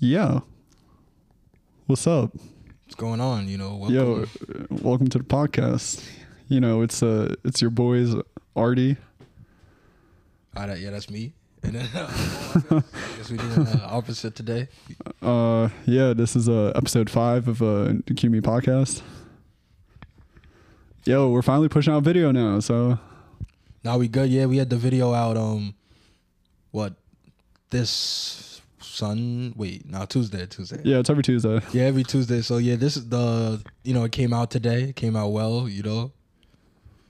Yeah. What's up? What's going on? You know, welcome. Yo, uh, welcome to the podcast. You know, it's uh it's your boys Arty. Ah, that- yeah, that's me. And then I guess we're doing the opposite today. Uh yeah, this is uh episode 5 of uh QME podcast. Yo, we're finally pushing out video now, so Now we good. Yeah, we had the video out. Um, what this Sun? Wait, now Tuesday. Tuesday. yeah, it's every Tuesday. Yeah, every Tuesday. So yeah, this is the you know it came out today. It came out well. You know,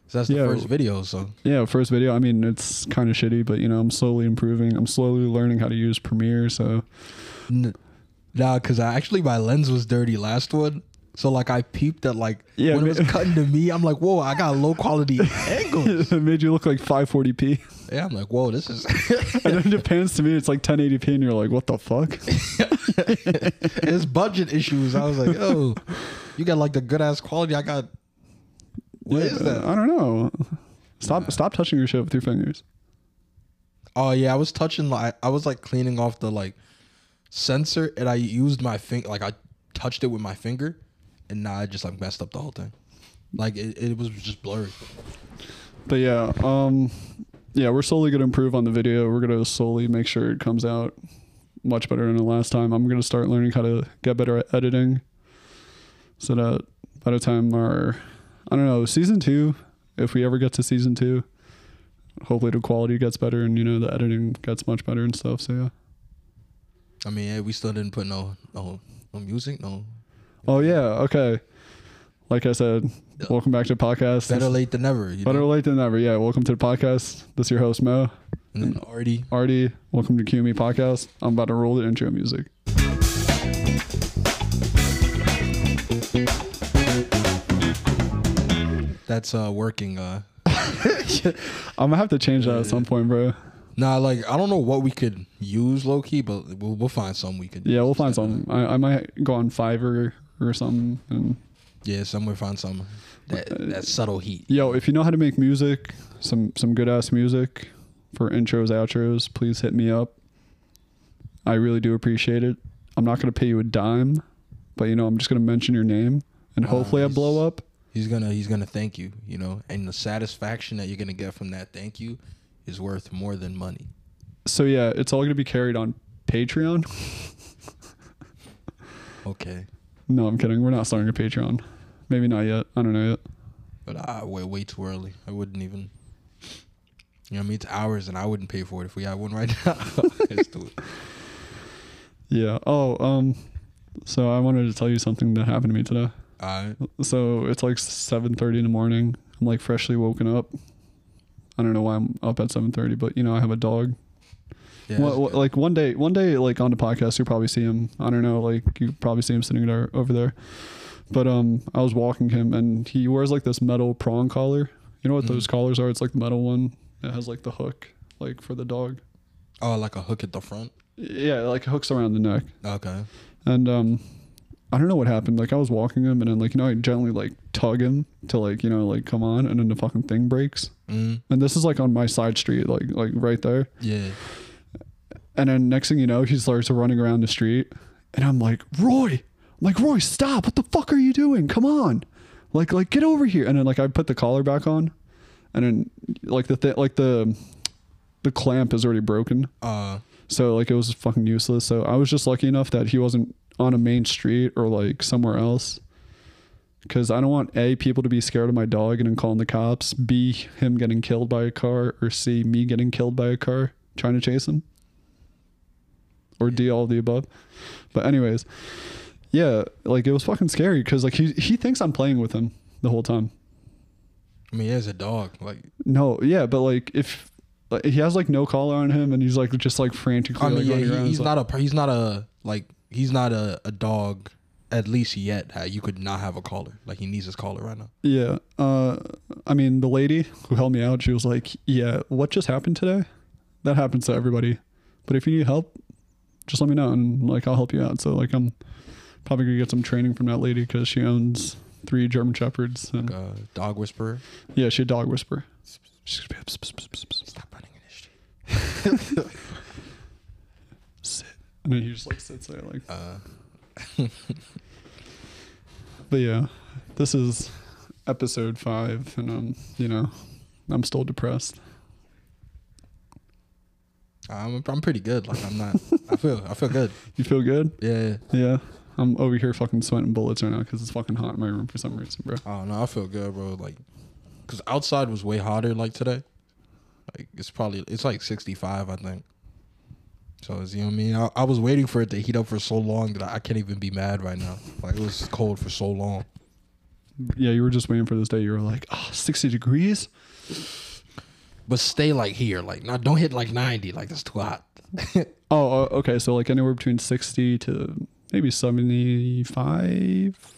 so that's the Yeah. first video. So Yeah, first video. I mean, it's kind of shitty, but you know, I'm slowly improving. I'm slowly learning how to use Premiere, so N- nah, cause I actually my lens was dirty last one. So like I peeped at like Yeah, when it was cutting to me, I'm like, whoa, I got low quality angles. it made you look like 540p. Yeah, I'm like, whoa, this is And then it pans to me, it's like 1080p, and you're like, what the fuck? it's budget issues. I was like, oh, you got like the good ass quality. I got. What is Yeah, that? I don't know. Stop stop touching your shit with your fingers. Oh yeah, I was touching like I was like cleaning off the like sensor, and I used my finger like I touched it with my finger, and now I just like messed up the whole thing. Like it, it was just blurry. But yeah, um yeah, we're slowly gonna improve on the video. We're gonna slowly make sure it comes out much better than the last time. I'm gonna start learning how to get better at editing. So that by the time our I don't know, season two, if we ever get to season two, hopefully the quality gets better and you know the editing gets much better and stuff. So yeah. I mean, yeah, we still didn't put no no no music, no. Oh yeah, okay. Like I said, welcome back to the podcast. Better late than never. You Better know? late than never. Yeah, welcome to the podcast. This is your host Mo. And then already. Arty, welcome to QME podcast. I'm about to roll the intro music. That's uh working. Uh, I'm gonna have to change that at some point, bro. nah, like I don't know what we could use low key, but we'll we'll find some we could. Yeah, we'll find some. I, I might go on Fiverr or something. And Yeah, somewhere find some that that subtle heat. yo, if you know how to make music, some some good ass music for intros, outros, please hit me up. I really do appreciate it. I'm not gonna pay you a dime, but you know I'm just gonna mention your name and Uh, hopefully I blow up. He's gonna he's gonna thank you, you know, and the satisfaction that you're gonna get from that thank you is worth more than money. So yeah, it's all gonna be carried on Patreon. Okay, No, I'm kidding. We're not starting a Patreon. Maybe not yet. I don't know yet. but I way way too early. I wouldn't even. You know, I mean, it's hours, and I wouldn't pay for it if we had one right now. Let's do it. Yeah. Oh, um, so I wanted to tell you something that happened to me today. All right. So it's like 7:30 in the morning. I'm like freshly woken up. I don't know why I'm up at 7:30, but you know I have a dog. Yeah. Well, like one day, one day, like on the podcast, you probably see him. I don't know, like you probably see him sitting there over there. But um, I was walking him, and he wears like this metal prong collar. You know what Mhm. those collars are? It's like the metal one. It has like the hook, like for the dog. oh, like a hook at the front. Yeah, like hooks around the neck. Okay. And um I don't know what happened. Like I was walking him and then like you know I gently like tug him to like, you know, like come on and then the fucking thing breaks. Mm, And this is like on my side street, like like right there. yeah. And then next thing you know, he starts running around the street and I'm like, Roy, I'm like, Roy, stop. What the fuck are you doing? Come on. Like like get over here. And then like I put the collar back on and then like the th- like the the clamp is already broken. Uh. So like it was fucking useless. So I was just lucky enough that he wasn't on a main street or like somewhere else. Cause I don't want A people to be scared of my dog and then calling the cops. B him getting killed by a car or C me getting killed by a car trying to chase him. Or D all of the above. But anyways, yeah, like it was fucking scary because like he he thinks I'm playing with him the whole time. I mean, he has a dog. Like, No, yeah, but like if like, he has like no collar on him and he's like just like frantically I mean, like, yeah, he- around. he's not a he's not a like he's not a, a dog. At least yet, you could not have a collar. Like he needs his collar right now. Yeah. Uh, I mean, the lady who held me out, she was like, "Yeah, what just happened today? That happens to everybody. But if you need help, just let me know, and like I'll help you out." So like I'm probably gonna get some training from that lady because she owns three German shepherds, and Like a dog whisperer. yeah, she a dog whisperer. She's gonna be, Stop running in the street. sit. And then he just like sits there like. Uh, But yeah, this is episode five, and um, you know, I'm still depressed. I'm I'm pretty good. Like I'm not. I feel I feel good. You feel good? Yeah. Yeah. I'm over here fucking sweating bullets right now because it's fucking hot in my room for some reason, bro. Oh, I don't know. I feel good, bro. Like, cause outside was way hotter. Like today, like it's probably it's like 65, I think. So you know what I mean. I, I was waiting for it to heat up for so long that I, I can't even be mad right now. Like it was cold for so long. Yeah, you were just waiting for this day. You were like, oh, 60 degrees? But stay like here, like not don't hit like 90. Like that's too hot. Oh, uh, okay. So like anywhere between 60 to maybe 75.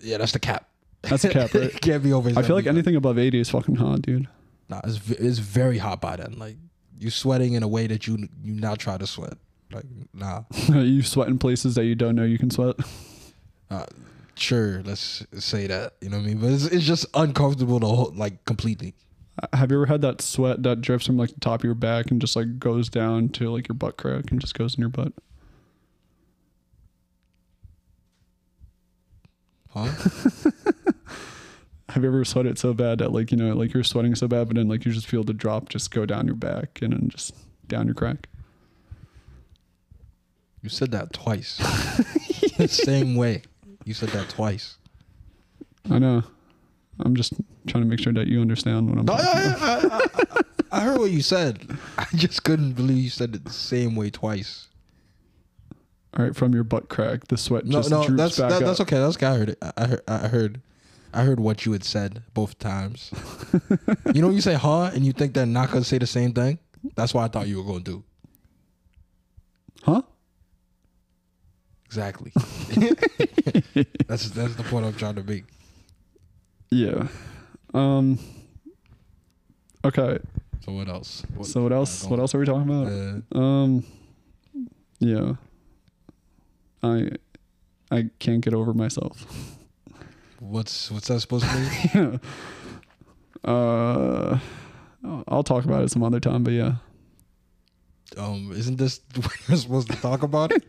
yeah, that's the cap. That's the cap, right? can't be over. I feel like 75. anything above 80 is fucking hot, dude. Nah, it's it's very hot by then. Like you're sweating in a way that you you not try to sweat. Like nah. you sweat in places that you don't know you can sweat. Uh, sure, let's say that. You know what I mean? But it's, it's just uncomfortable to hold, like completely. Have you ever had that sweat that drifts from like the top of your back and just like goes down to like your butt crack and just goes in your butt? Huh? Have you ever sweated so bad that like you know like you're sweating so bad, but then like you just feel the drop just go down your back and then just down your crack? you said that twice. the same way. You said that twice. I know. I'm just trying to make sure that you understand what I'm. No, talking I, about. I, I, I, heard what you said. I just couldn't believe you said it the same way twice. All right, from your butt crack, the sweat No, just no, droops that's back that, up. that's okay. That's okay. I heard it. I heard. I heard. I heard what you had said both times. you know, when you say "huh" and you think they're not gonna say the same thing. That's what I thought you were gonna do. Huh? Exactly. that's that's the point I'm trying to make. Yeah. Um. Okay. So what else? What, So what else? What else are we talking about? Uh, Um. Yeah. I. I can't get over myself. what's what's that supposed to mean? uh. I'll talk about it some other time, but yeah. um, isn't this what you're supposed to talk about it?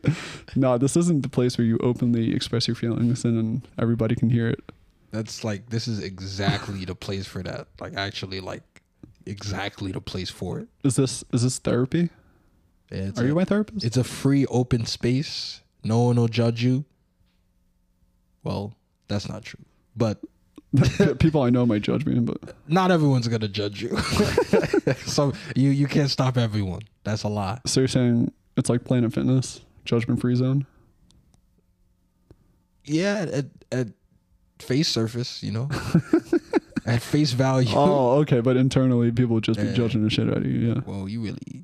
No, this isn't the place where you openly express your feelings and everybody can hear it. That's like this is exactly the place for that. Like actually, like exactly the place for it. Is this is this therapy? It's Are a, you my therapist? It's a free open space. No one will judge you. Well, that's not true. But People I know might judge me, but not everyone's gonna judge you. so you you can't stop everyone. That's a lie. so you're saying it's like Planet Fitness, judgment free zone. Yeah, at at face surface, you know, at face value. Oh, okay, but internally people would just be Yeah. judging the shit out of you. Yeah. Well, you really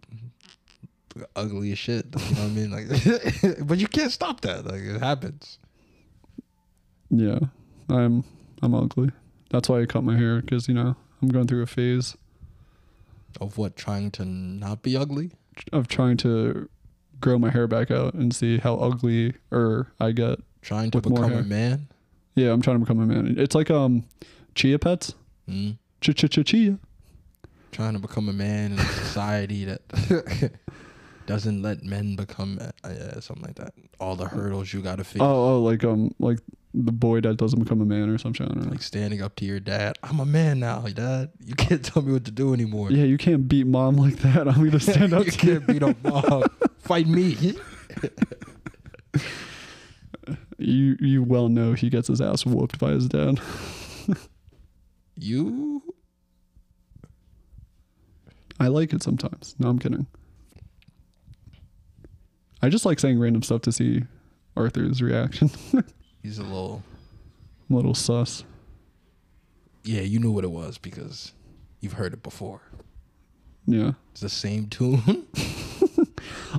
ugly as shit. You know what I mean? Like, but you can't stop that. Like it happens. Yeah. I'm I'm ugly. That's why I cut my hair because you know I'm going through a phase Of what? Trying to not be ugly. of trying to grow my hair back out and see how ugly or I get. Trying to become a man. Yeah, I'm trying to become a man. It's like um, chia pets. Mm. Ch ch ch chia. Trying to become a man in a society that doesn't let men become uh, uh, something like that. All the hurdles you got to face. Oh, oh, like um, like the boy that doesn't become a man or something. Like standing up to your dad. I'm a man now, Like, dad. You can't tell me what to do anymore. yeah, you can't beat mom like that. I'm gonna stand up you to can't beat up mom. Fight me. You you well know he gets his ass whooped by his dad. You I like it sometimes. No, I'm kidding. I just like saying random stuff to see Arthur's reaction. he's a little a little sus. Yeah, you knew what it was because you've heard it before. Yeah. It's the same tune.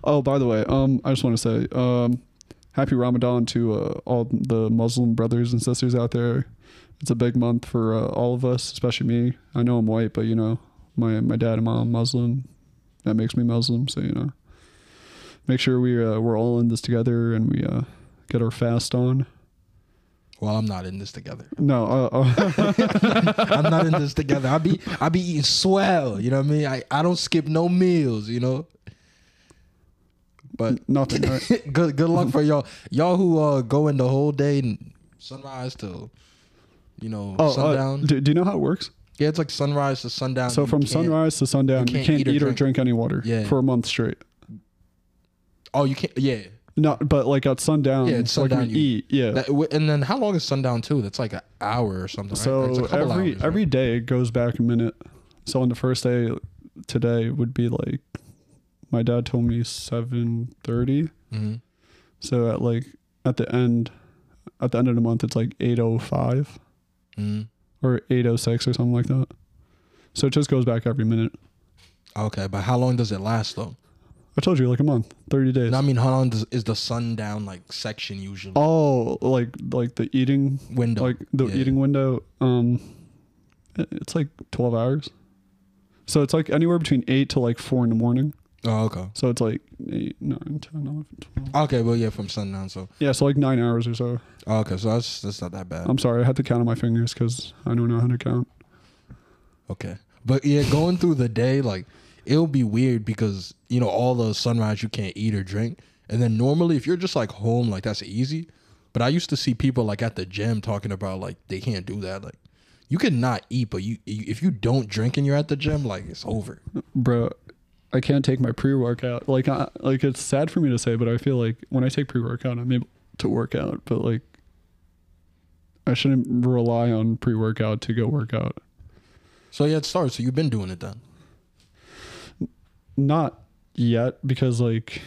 Oh, by the way, um, I just want to say, um, happy Ramadan to uh, all the Muslim brothers and sisters out there. It's a big month for uh, all of us, especially me. I know I'm white, but you know, my my dad and mom Muslim. That makes me Muslim, so you know, make sure we uh, we're all in this together and we uh, get our fast on. well, I'm not in this together. No, uh, uh, I'm not in this together. I be I be eating swell. You know what I mean? I, I don't skip no meals. You know. But Nothing, right? good good luck for y'all. Y'all who uh go in the whole day sunrise to you know Oh, uh, sundown. do, do you know how it works? yeah, it's like sunrise to sundown. So from sunrise to sundown, you can't can't, eat or eat or drink. drink any water Yeah. for a month straight. Oh, you can't. Yeah. Not, but like at sundown, Yeah, it's like sundown, we you- eat. Yeah. That, and then how long is sundown too? That's like an hour or something. right? It's so a couple every hours, every right? day it goes back a minute. So on the first day, today would be like, my dad told me seven thirty. Mhm. So at like at the end, at the end of the month, it's like eight oh five Mhm. or eight oh six or something like that. So it just goes back every minute. Okay, but how long does it last though? I told you like a month, thirty days. No, I mean, how long does, is the sundown like section usually? Oh, like like the eating, Window. like the Yeah. eating window. Um, it's like twelve hours. So it's like anywhere between eight to like four in the morning. Oh, okay. So it's like eight, nine, 10, 11, 12. Okay, well, yeah, from sundown. So, Yeah, so like nine hours or so. oh, okay, so that's that's not that bad. I'm sorry, I had to count on my fingers because I don't know how to count. Okay. But yeah, going through the day, like it'll be weird because you know all the sunrise you can't eat or drink, and then normally if you're just like home, like that's easy. But I used to see people like at the gym talking about like they can't do that. Like you cannot eat, but you if you don't drink and you're at the gym, like it's over. Bro, I can't take my pre workout. Like, I, like it's sad for me to say, but I feel like when I take pre workout, I'm able to work out. But like, I shouldn't rely on pre workout to go work out. So yeah, it starts. So you've been doing it then. Not yet because like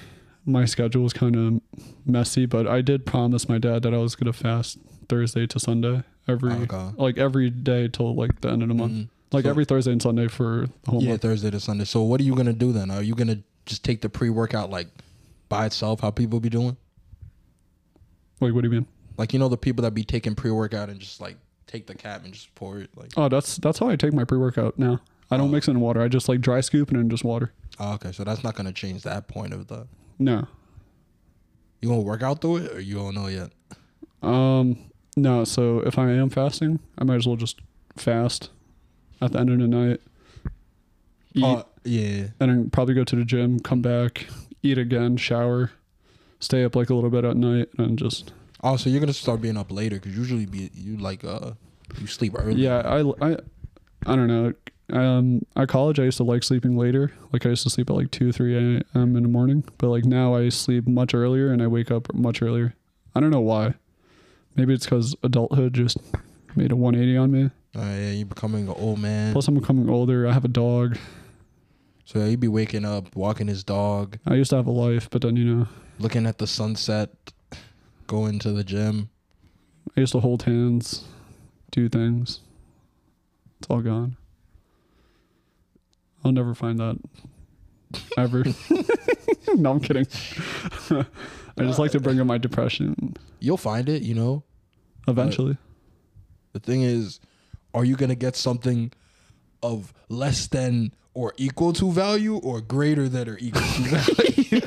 my schedule is kind of messy, but I did promise my dad that I was gonna fast Thursday to Sunday every Okay. like every day till like the end of the month. Mhm. Like So- every Thursday and Sunday for the whole Yeah, month. Thursday to Sunday. So what are you gonna do then? Are you gonna just take the pre workout like by itself? How people be doing? Like what do you mean? Like you know the people that be taking pre workout and just like take the cap and just pour it like. Oh, that's that's how I take my pre workout now. I don't Oh. mix it in water. I just like dry scoop and then just water. Oh, okay, so that's not gonna change that point of the. No. You gonna work out through it, or you don't know yet? Um no, so if I am fasting, I might as well just fast at the end of the night. Eat Oh, yeah. and then probably go to the gym, come back, eat again, shower, stay up like a little bit at night and just Oh, so you're gonna start being up later because usually be you like uh you sleep early. Yeah, I I I don't know. Um at college I used to like sleeping later. Like I used to sleep at like 2 3 a.m. in the morning, but like now I sleep much earlier and I wake up much earlier. I don't know why. Maybe it's cuz adulthood just made a 180 on me. Oh, yeah, you're becoming an old man. Plus I'm becoming older. I have a dog. So yeah, you'd be waking up, walking his dog, I used to have a life, but then you know, looking at the sunset, going to the gym. I used to hold hands, do things. It's all gone. I'll never find that ever. no, I'm kidding. I just like to bring up my depression You'll find it, you know. eventually. The thing is, are you gonna get something of less than or equal to value, or greater than or equal to value?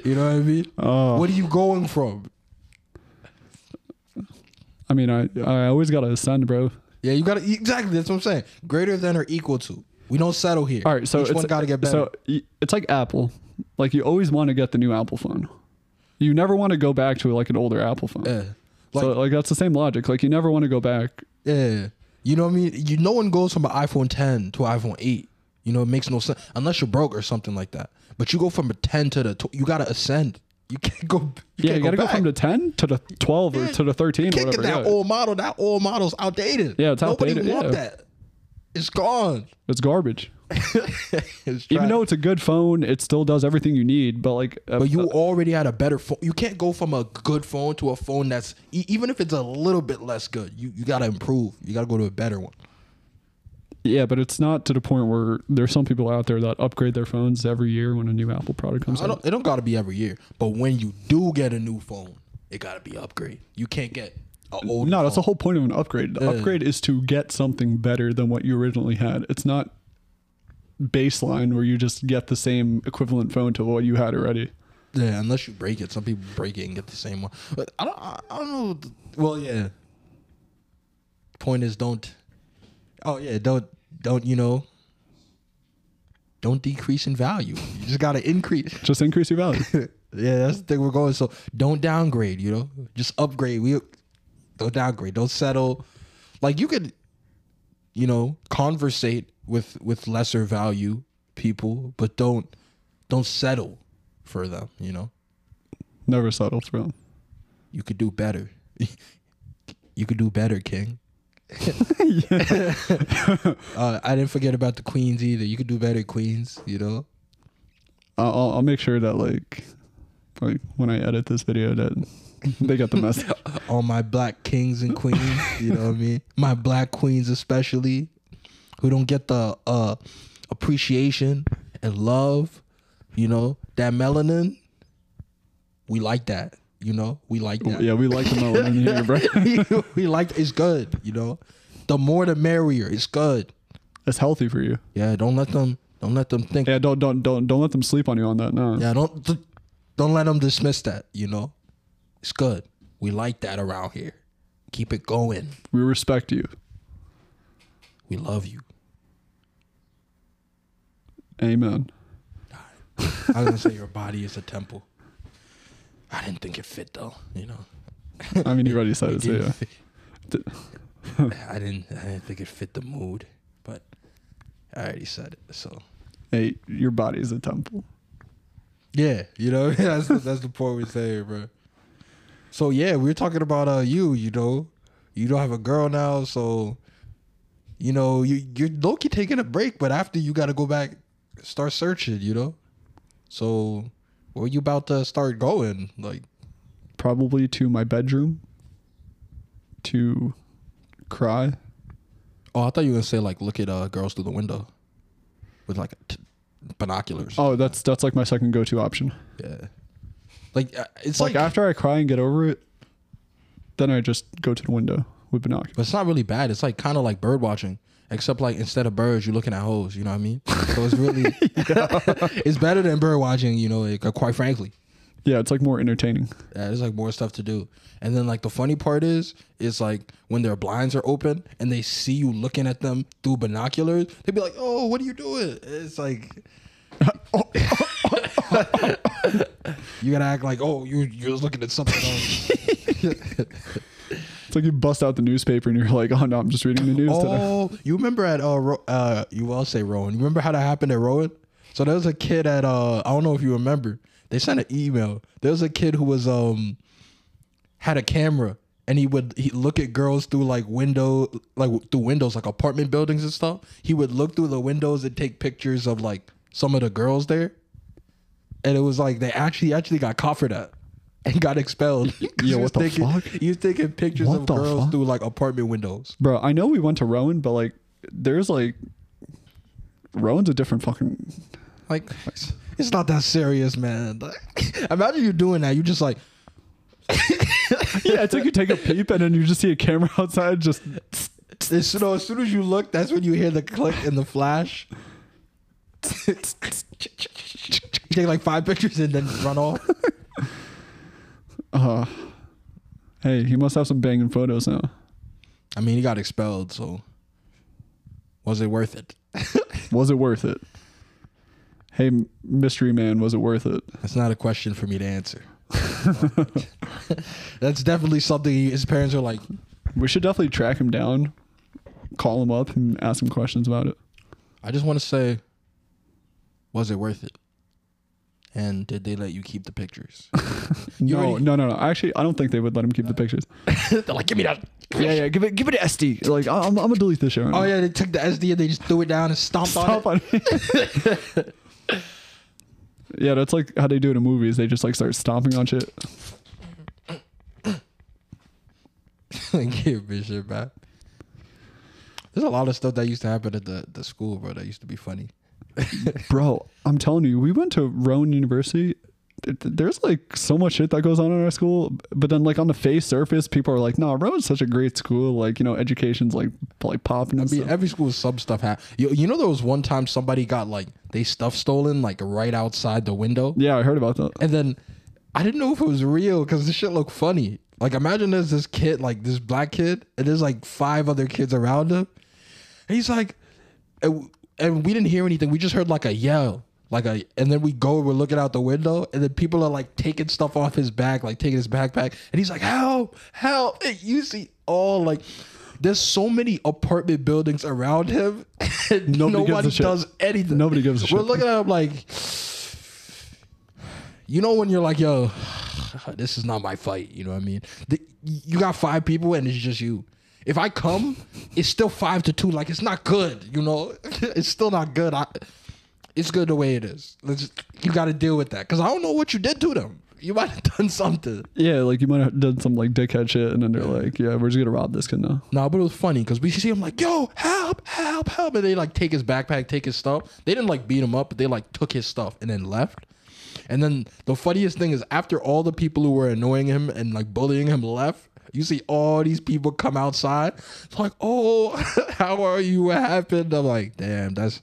you know what I mean? Oh, What are you going from? I mean, I I always gotta ascend, bro. Yeah, you gotta exactly. That's what I'm saying. Greater than or equal to. We don't settle here. All right, so each it's one gotta get better. So it's like Apple. Like you always want to get the new Apple phone. You never want to go back to like an older Apple phone. yeah, like so like that's the same logic. Like you never want to go back. Yeah. You know what I mean? You no one goes from an iPhone 10 to an iPhone 8. You know it makes no sense unless you're broke or something like that. But you go from a 10 to the tw- you gotta ascend. You can't go. You yeah, can't you gotta go, from the 10 to the 12 or to the 13 or can't whatever. get that yeah. old model. That old model's outdated. Yeah, it's Nobody outdated, want yeah. that. It's gone. It's garbage. Even though it's a good phone, it still does everything you need. But like, uh, But you uh, already had a better phone. You can't go from a good phone to a phone that's e- even if it's a little bit less good. You you gotta improve. You gotta go to a better one. yeah, but it's not to the point where there's some people out there that upgrade their phones every year when a new Apple product comes I out. don't, it don't gotta be every year. But when you do get a new phone, it gotta be upgrade. You can't get. No, that's the whole point of an upgrade. The Yeah. upgrade is to get something better than what you originally had. It's not baseline where you just get the same equivalent phone to what you had already. Yeah, unless you break it. Some people break it and get the same one. But I don't. I, I don't know. Well, yeah. Point is, don't. Oh yeah, don't don't you know. don't decrease in value. You just gotta increase. Just increase your value. yeah, that's the thing we're going. So don't downgrade. You know, just upgrade. We don't downgrade. Don't settle. Like you could, you know, conversate with with lesser value people, but don't don't settle for them. You know, Never settle for them. you could do better. you could do better, King. uh, I didn't forget about the queens either. You could do better, queens. You know. I'll, I'll- make sure that like, like when I edit this video that they get the message. all my black kings and queens, you know what I mean? My black queens especially who don't get the uh appreciation and love, you know, that melanin we like that, you know? We like that. Yeah, we like the melanin here, bro. we like it's good, you know? The more the merrier. It's good. It's healthy for you. Yeah, don't let them don't let them think Yeah, don't don't don't don't let them sleep on you on that. No. Yeah, don't don't let them dismiss that, you know? It's good. We like that around here. Keep it going. We respect you. We love you. Amen. I was gonna say your body is a temple. I didn't think it fit though, you know. I mean, you already said it, so yeah. I didn't I didn't think it fit the mood, but I already said it. So Hey, your body is a temple. yeah, you know that's the, that's the point we're saying, bro. So yeah, we are talking about uh you, you know, you don't have a girl now, so you know you you're low key taking a break, but after you got to go back, start searching, you know. So where you about to start going? Like Probably to my bedroom to cry. Oh, I thought you were gonna say like look at uh, girls through the window with like t- binoculars. Oh, that's that's like my second go-to option. yeah. Like uh, it's like, like, after I cry and get over it, then I just go to the window with binoculars. but it's not really bad. It's like kind of like bird watching, except like instead of birds, you're looking at hoes. You know what I mean? So it's really it's better than bird watching. You know, like, uh, quite frankly. Yeah, it's like more entertaining. Yeah, there's like more stuff to do. And then like the funny part is, is like when their blinds are open and they see you looking at them through binoculars, they'd be like, "Oh, what are you doing?" It's like you gotta act like, "Oh, you you're looking at something else." It's like you bust out the newspaper and you're like, oh no, I'm just reading the news today. oh, you remember at uh, Ro- uh you all say Rowan. You remember how that happened at Rowan? So there was a kid at uh I don't know if you remember. They sent an email. There was a kid who was um had a camera and he would he look at girls through like window like through windows like apartment buildings and stuff. He would look through the windows and take pictures of like some of the girls there. And it was like they actually actually got caught for that and got expelled. Yeah, what the taking, fuck? He was taking pictures What of the girls fuck? through like apartment windows. Bro, I know we went to Rowan, but like, there's like, Rowan's a different fucking. Like, it's not that serious, man. Like, imagine you doing that. You just like, Yeah, it's like you take a peep and then you just see a camera outside. Just as soon, as soon as you look, that's when you hear the click and the flash. take like five pictures and then run off. Uh, hey, he must have some banging photos now. I mean, he got expelled, so was it worth it? Was it worth it? Hey, mystery man, was it worth it? That's not a question for me to answer. That's definitely something he- his parents are like. We should definitely track him down, call him up, and ask him questions about it. I just want to say, was it worth it? And did they let you keep the pictures? You no, already- no, no, no. Actually, I don't think they would let him keep the pictures. They're like, give me that. Yeah, yeah. Give it, give it an SD. Like, I'm, I'm gonna delete this shit. Right Oh now. yeah, they took the SD and they just threw it down and stomped Stop on on it. yeah, that's like how they do it in movies. They just like start stomping on shit. it. Give me shit back. There's a lot of stuff that used to happen at the, the school, bro. That used to be funny. Bro, I'm telling you, we went to Rowan University. Th- th- There's like so much shit that goes on in our school, but then like on the face surface, people are like, "No, Rowan's such a great school. Like, you know, education's like like popping and I mean, stuff." every school sub stuff happened. You, you know, there was one time somebody got like they stuff stolen like right outside the window, Yeah, I heard about that. and then I didn't know if it was real because this shit looked funny. Like imagine there's this kid, like this black kid, and there's like five other kids around him, and he's like, and we didn't hear anything. We just heard like a yell, like a, and then we go. We're looking out the window, and then people are like taking stuff off his back, like taking his backpack, and he's like, "Help! Help!" And you see all like. There's so many apartment buildings around him, and Nobody nobody does anything. Nobody gives a We're shit. looking at him like, you know, when you're like, "Yo, this is not my fight." You know what I mean? The, you got five people, and it's just you. If I come, it's still five to two. Like it's not good. You know, it's still not good. I, it's good the way it is. Let's, you got to deal with that because I don't know what you did to them. You might have done something. Yeah, like you might have done some like dickhead shit, and then they're like, "Yeah, we're just gonna rob this kid now." No, but it was funny because we see him like, "Yo, help, help, help!" And they like take his backpack, take his stuff. They didn't like beat him up, but they like took his stuff and then left. And then the funniest thing is, after all the people who were annoying him and like bullying him left, you see all these people come outside. It's like, "Oh, how are you? What happened?" I'm like, "Damn, that's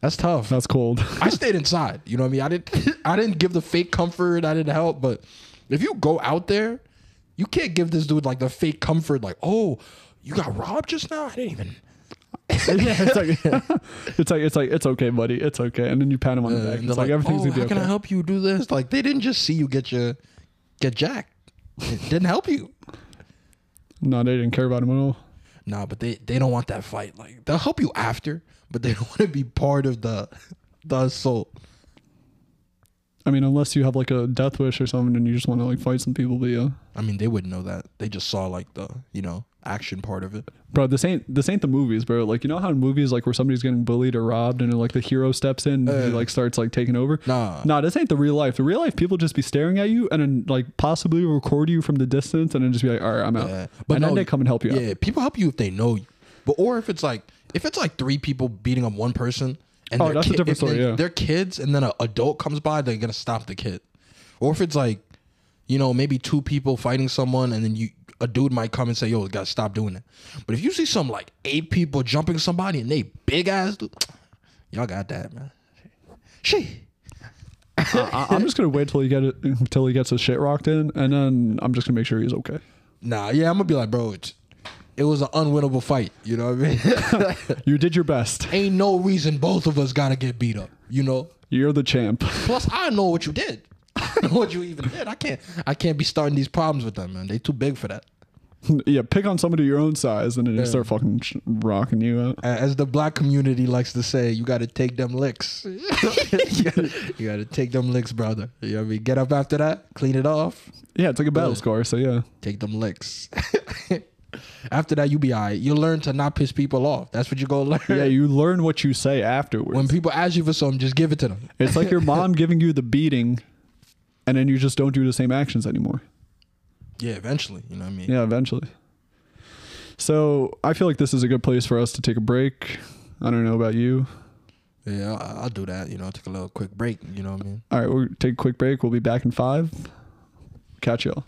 that's tough." That's cold. I stayed inside. You know what I mean? I didn't I didn't give the fake comfort. I didn't help. But if you go out there, you can't give this dude like the fake comfort, like, oh, you got robbed just now? I didn't even yeah, it's like it's like it's like it's okay, buddy. It's okay, and then you pat him on the Uh, back. and It's they're like, everything's oh, gonna be how okay. can I help you do this? Like they didn't just see you get your get jacked. It didn't help you. No, they didn't care about him at all. Nah, but they they don't want that fight. Like they'll help you after, but they don't want to be part of the the assault. I mean, unless you have like a death wish or something, and you just want to like fight some people. But yeah, I mean, they wouldn't know that. They just saw like the you know action part of it. bro, this ain't this ain't the movies, bro. Like you know how in movies like where somebody's getting bullied or robbed, and like the hero steps in, and he Uh. like starts like taking over. Nah, Nah, this ain't the real life. The real life, people just be staring at you and then like possibly record you from the distance and then just be like, all right, I'm out. Yeah. But and then they come and help you out. Yeah, people help you if they know you. But or if it's like if it's like three people beating up one person and Oh, that's a different story, they- yeah. They're kids and then an adult comes by, they're gonna stop the kid. Or if it's like, you know, maybe two people fighting someone and then you a dude might come and say, yo, gotta stop doing it. But if you see some like eight people jumping somebody and they big ass dude, y'all got that, man. She I, I'm just gonna wait till he get it until he gets his shit rocked in, and then I'm just gonna make sure he's okay. Nah, yeah, I'm gonna be like, bro, it's, it was an unwinnable fight. You know what I mean? You did your best. Ain't no reason both of us gotta get beat up. You know. You're the champ. Plus, I know what you did. I know what you even did. I can't. I can't be starting these problems with them, man. They too big for that. yeah, pick on somebody your own size, and then they start fucking sh- rocking you out. As the black community likes to say, you got to take them licks. you got to take them licks, brother. You know what I mean? Get up after that, clean it off, Yeah, it's like a battle Yeah. scar. So yeah, take them licks. after that, you be alright. You learn to not piss people off. That's what you go learn. yeah, you learn what you say afterwards. when people ask you for something, just give it to them. it's like your mom giving you the beating, and then you just don't do the same actions anymore. Yeah, eventually. You know what I mean? Yeah, eventually. So I feel like this is a good place for us to take a break. I don't know about you. Yeah, I- I'll do that. You know, take a little quick break. You know what I mean? All right, we'll take a quick break. We'll be back in five. Catch y'all.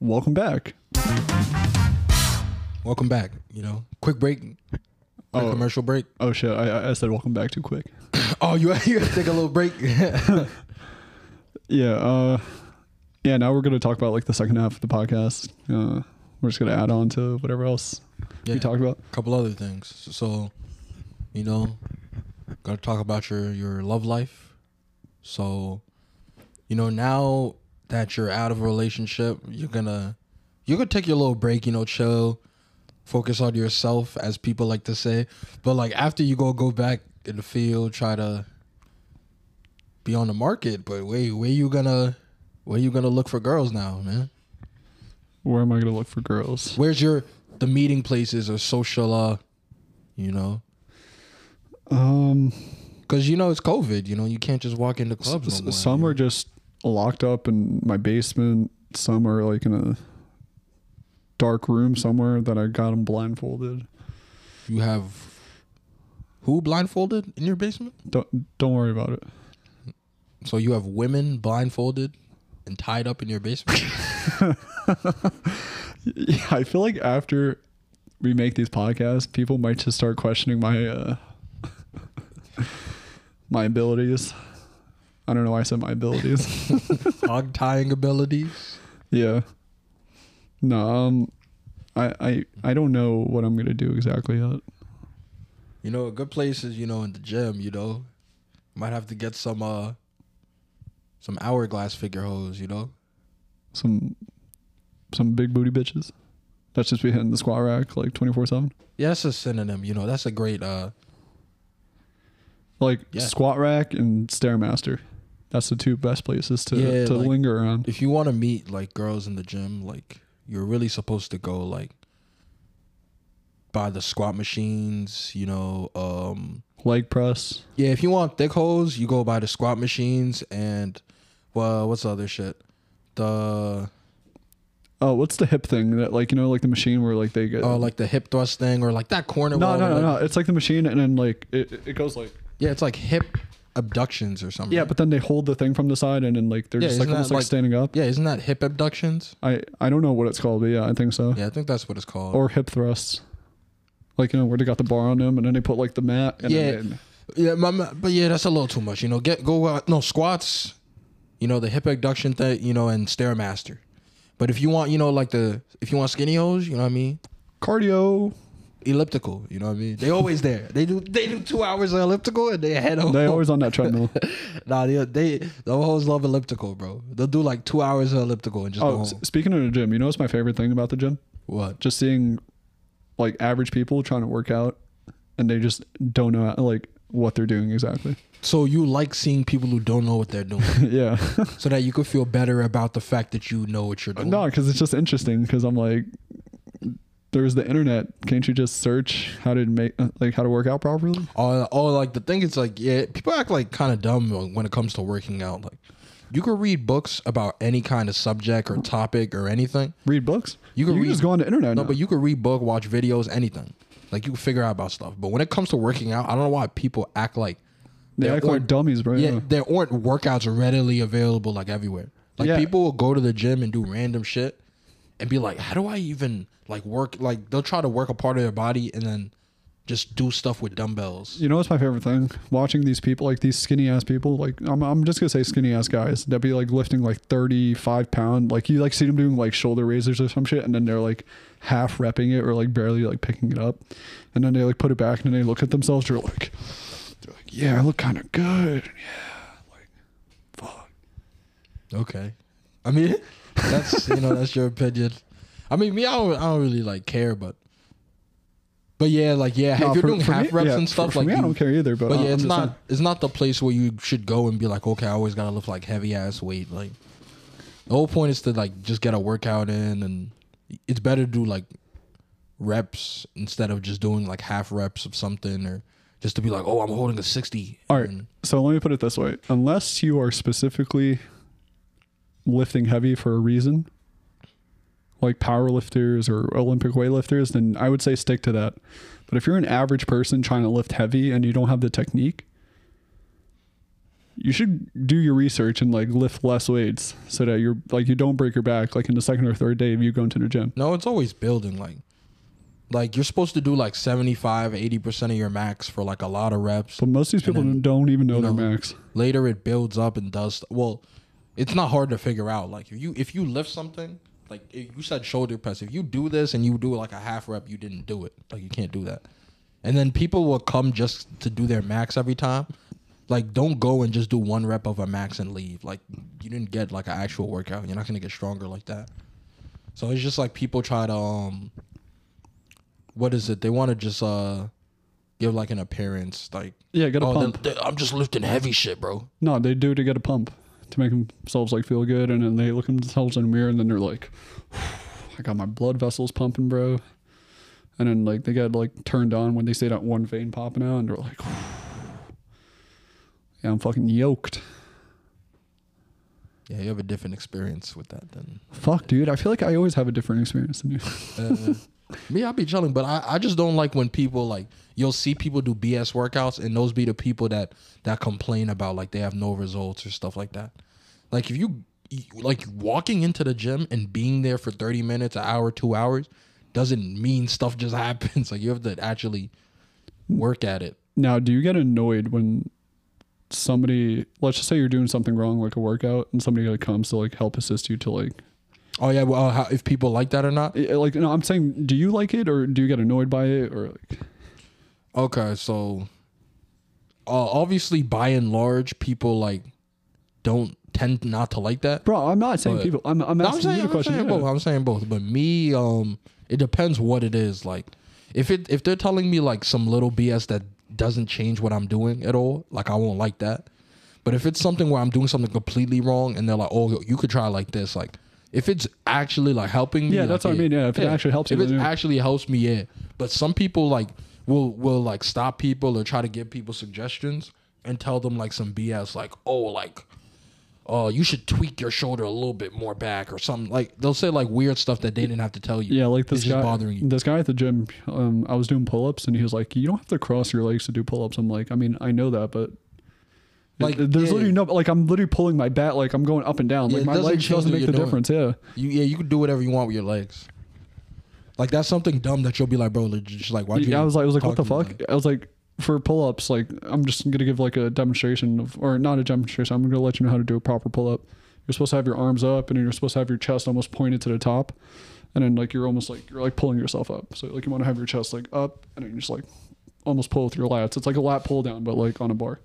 Welcome back. Welcome back. You know, quick break. Oh. commercial break. Oh shit! I, I- said welcome back too quick. Oh, you you take a little break. Yeah. Uh, yeah. Now we're gonna talk about like the second half of the podcast. Uh, we're just gonna add on to whatever else yeah, we talked about. a couple other things. So, you know, gotta talk about your your love life. So, you know, now that you're out of a relationship, you're gonna you're gonna take your little break. You know, chill, focus on yourself, as people like to say. But like after you go go back in the field, try to be on the market. But wait, where you gonna where you gonna look for girls now, man? Where am I gonna look for girls? Where's your the meeting places or social uh you know? Um, Cuz you know it's COVID, you know, you can't just walk into clubs s- no more. some are just locked up in my basement. Some are like in a dark room somewhere that I got them blindfolded. you have who blindfolded in your basement? Don't don't worry about it. So you have women blindfolded and tied up in your basement? Yeah, I feel like after we make these podcasts, people might just start questioning my uh my abilities. I don't know why I said my abilities. Hog tying abilities? yeah. No, um I I I don't know what I'm gonna do exactly yet. You know, a good place is you know in the gym. You know, might have to get some uh some hourglass figure hoes. You know, Some some big booty bitches. That's just be hitting the squat rack like twenty four seven. yeah, that's a synonym. You know, that's a great uh Like Yeah. squat rack and stairmaster. That's the two best places to Yeah, to like- linger around. if you want to meet like girls in the gym, like you're really supposed to go like by the squat machines, you know, um Leg press. yeah, if you want thick holes, you go by the squat machines and well, what's the other shit? The Oh, what's the hip thing that like you know like the machine where like they get oh like the hip thrust thing or like that corner no no no like- no it's like the machine and then like it, it goes like Yeah, it's like hip abductions or something. yeah but then they hold the thing from the side and then like they're Yeah, just like almost like, like- standing up Yeah, isn't that hip abductions? I I don't know what it's called but yeah I think so Yeah, I think that's what it's called. or hip thrusts like you know where they got the bar on them and then they put like the mat and Yeah. then Yeah, my, but yeah, that's a little too much. You know, get go out. No squats. You know the hip abduction thing. You know, and stairmaster. But if you want, you know, like the if you want skinny hoes, you know what I mean. cardio Elliptical, you know what I mean. They always there. They do they do two hours of elliptical and they head over. they always on that treadmill nah, they, they the hoes love elliptical, bro. They'll do like two hours of elliptical and just go oh home. s- speaking of the gym you know what's my favorite thing about the gym What? just seeing like average people trying to work out and they just don't know like what they're doing exactly So you like seeing people who don't know what they're doing, yeah so that you could feel better about the fact that you know what you're doing. no because it's just interesting because i'm like there's the internet can't you just search how to make uh, like how to work out properly Oh, oh, like the thing is like yeah, people act like kind of dumb when it comes to working out. Like you could read books about any kind of subject or topic or anything. read books You can read- just go on the internet No, now. but you could read book, watch videos, anything. Like you can figure out about stuff. But when it comes to working out, I don't know why people act like they act like dummies bro yeah, yeah. there aren't workouts readily available like everywhere. Like Yeah. people will go to the gym and do random shit and be like, how do I even like work? Like they'll try to work a part of their body and then just do stuff with dumbbells. You know what's my favorite thing? Watching these people, like these skinny ass people, like I'm, I'm just gonna say skinny ass guys that be like lifting like 35 pound, like you like see them doing like shoulder raisers or some shit, and then they're like half repping it or like barely like picking it up, and then they like put it back and then they look at themselves, they're like, they're like, yeah, I look kind of good, yeah, like, fuck. Okay. I mean, that's you know that's your opinion. I mean, me, I don't, I don't really like care, but but yeah, like yeah, No, if you're for- doing for half me- reps yeah, and for- stuff, for like me, I you- don't care either, but, I- yeah, I'm it's just not saying. it's not the place where you should go and be like, okay, I always gotta lift like heavy ass weight. Like the whole point is to like just get a workout in, and it's better to do like reps instead of just doing like half reps of something or just to be like, oh, I'm holding a sixty. All right. and- So let me put it this way: unless you are specifically lifting heavy for a reason, like power lifters or Olympic weightlifters, then I would say stick to that. But if you're an average person trying to lift heavy and you don't have the technique, you should do your research and like lift less weights so that you're like you don't break your back like in the second or third day of you going to the gym. No, it's always building. Like, like you're supposed to do like 75, 80 percent of your max for like a lot of reps. But most of these people then, don't even know you their max. Later, it builds up and does. Well, it's not hard to figure out. Like if you if you lift something, like if you said shoulder press, if you do this and you do like a half rep, you didn't do it. Like you can't do that. And then people will come just to do their max every time. Like don't go and just do one rep of a max and leave. Like you didn't get like an actual workout. You're not gonna get stronger like that. So it's just like people try to um what is it? They want to just uh give like an appearance like Yeah, get a oh, pump. they- they- I'm just lifting heavy shit, bro. No, they do to get a pump to make themselves like feel good, and then they look themselves in the mirror, and then they're like, "I got my blood vessels pumping, bro." And then like they get like turned on when they see that one vein popping out, and they're like, "Yeah, I'm fucking yoked." Yeah, you have a different experience with that than Fuck, dude. I feel like I always have a different experience than you. uh, me. I'll be chilling, but I, I just don't like when people like you'll see people do BS workouts and those be the people that that complain about like they have no results or stuff like that. Like if you like walking into the gym and being there for thirty minutes, an hour, two hours doesn't mean stuff just happens. Like you have to actually work at it. now, do you get annoyed when somebody, let's just say you're doing something wrong, like a workout, and somebody like comes to like help assist you to like Oh yeah, well, how, if people like that or not? Like, no, I'm saying, do you like it or do you get annoyed by it or like? Okay, so uh, obviously, by and large, people like don't tend not to like that. Bro, I'm not saying But- people. I'm, I'm No, asking I'm saying, you the I'm question. saying yeah. both. I'm saying both. But me, um, it depends what it is. Like, if it if they're telling me like some little BS that doesn't change what I'm doing at all, like I won't like that. But if it's something where I'm doing something completely wrong and they're like, "Oh, you could try like this," like if it's actually like helping me, Yeah, like, that's what I mean, yeah, if it actually helps if you, it then yeah. actually helps me, yeah. But some people like will will like stop people or try to give people suggestions and tell them like some BS, like, "Oh, like." oh, you should tweak your shoulder a little bit more back or something. Like they'll say like weird stuff that they didn't have to tell you. Yeah, like this It's guy. bothering you. This guy at the gym. Um, I was doing pull ups and he was like, "You don't have to cross your legs to do pull ups." I'm like, I mean, I know that, but Like, there's yeah. literally no like I'm literally pulling my bat like I'm going up and down. Like my doesn't legs doesn't make the you're difference. Yeah. You yeah, you can do whatever you want with your legs. Like that's something dumb that you'll be like, bro, like, just like why you Yeah, I was like, I was like, what the fuck? I was like, for pull ups, like I'm just gonna give like a demonstration of, or not a demonstration. I'm gonna let you know how to do a proper pull up. You're supposed to have your arms up, and you're supposed to have your chest almost pointed to the top, and then like you're almost like you're like pulling yourself up. So like you want to have your chest like up, and then you just like almost pull with your lats. It's like a lat pull down, but like on a bar.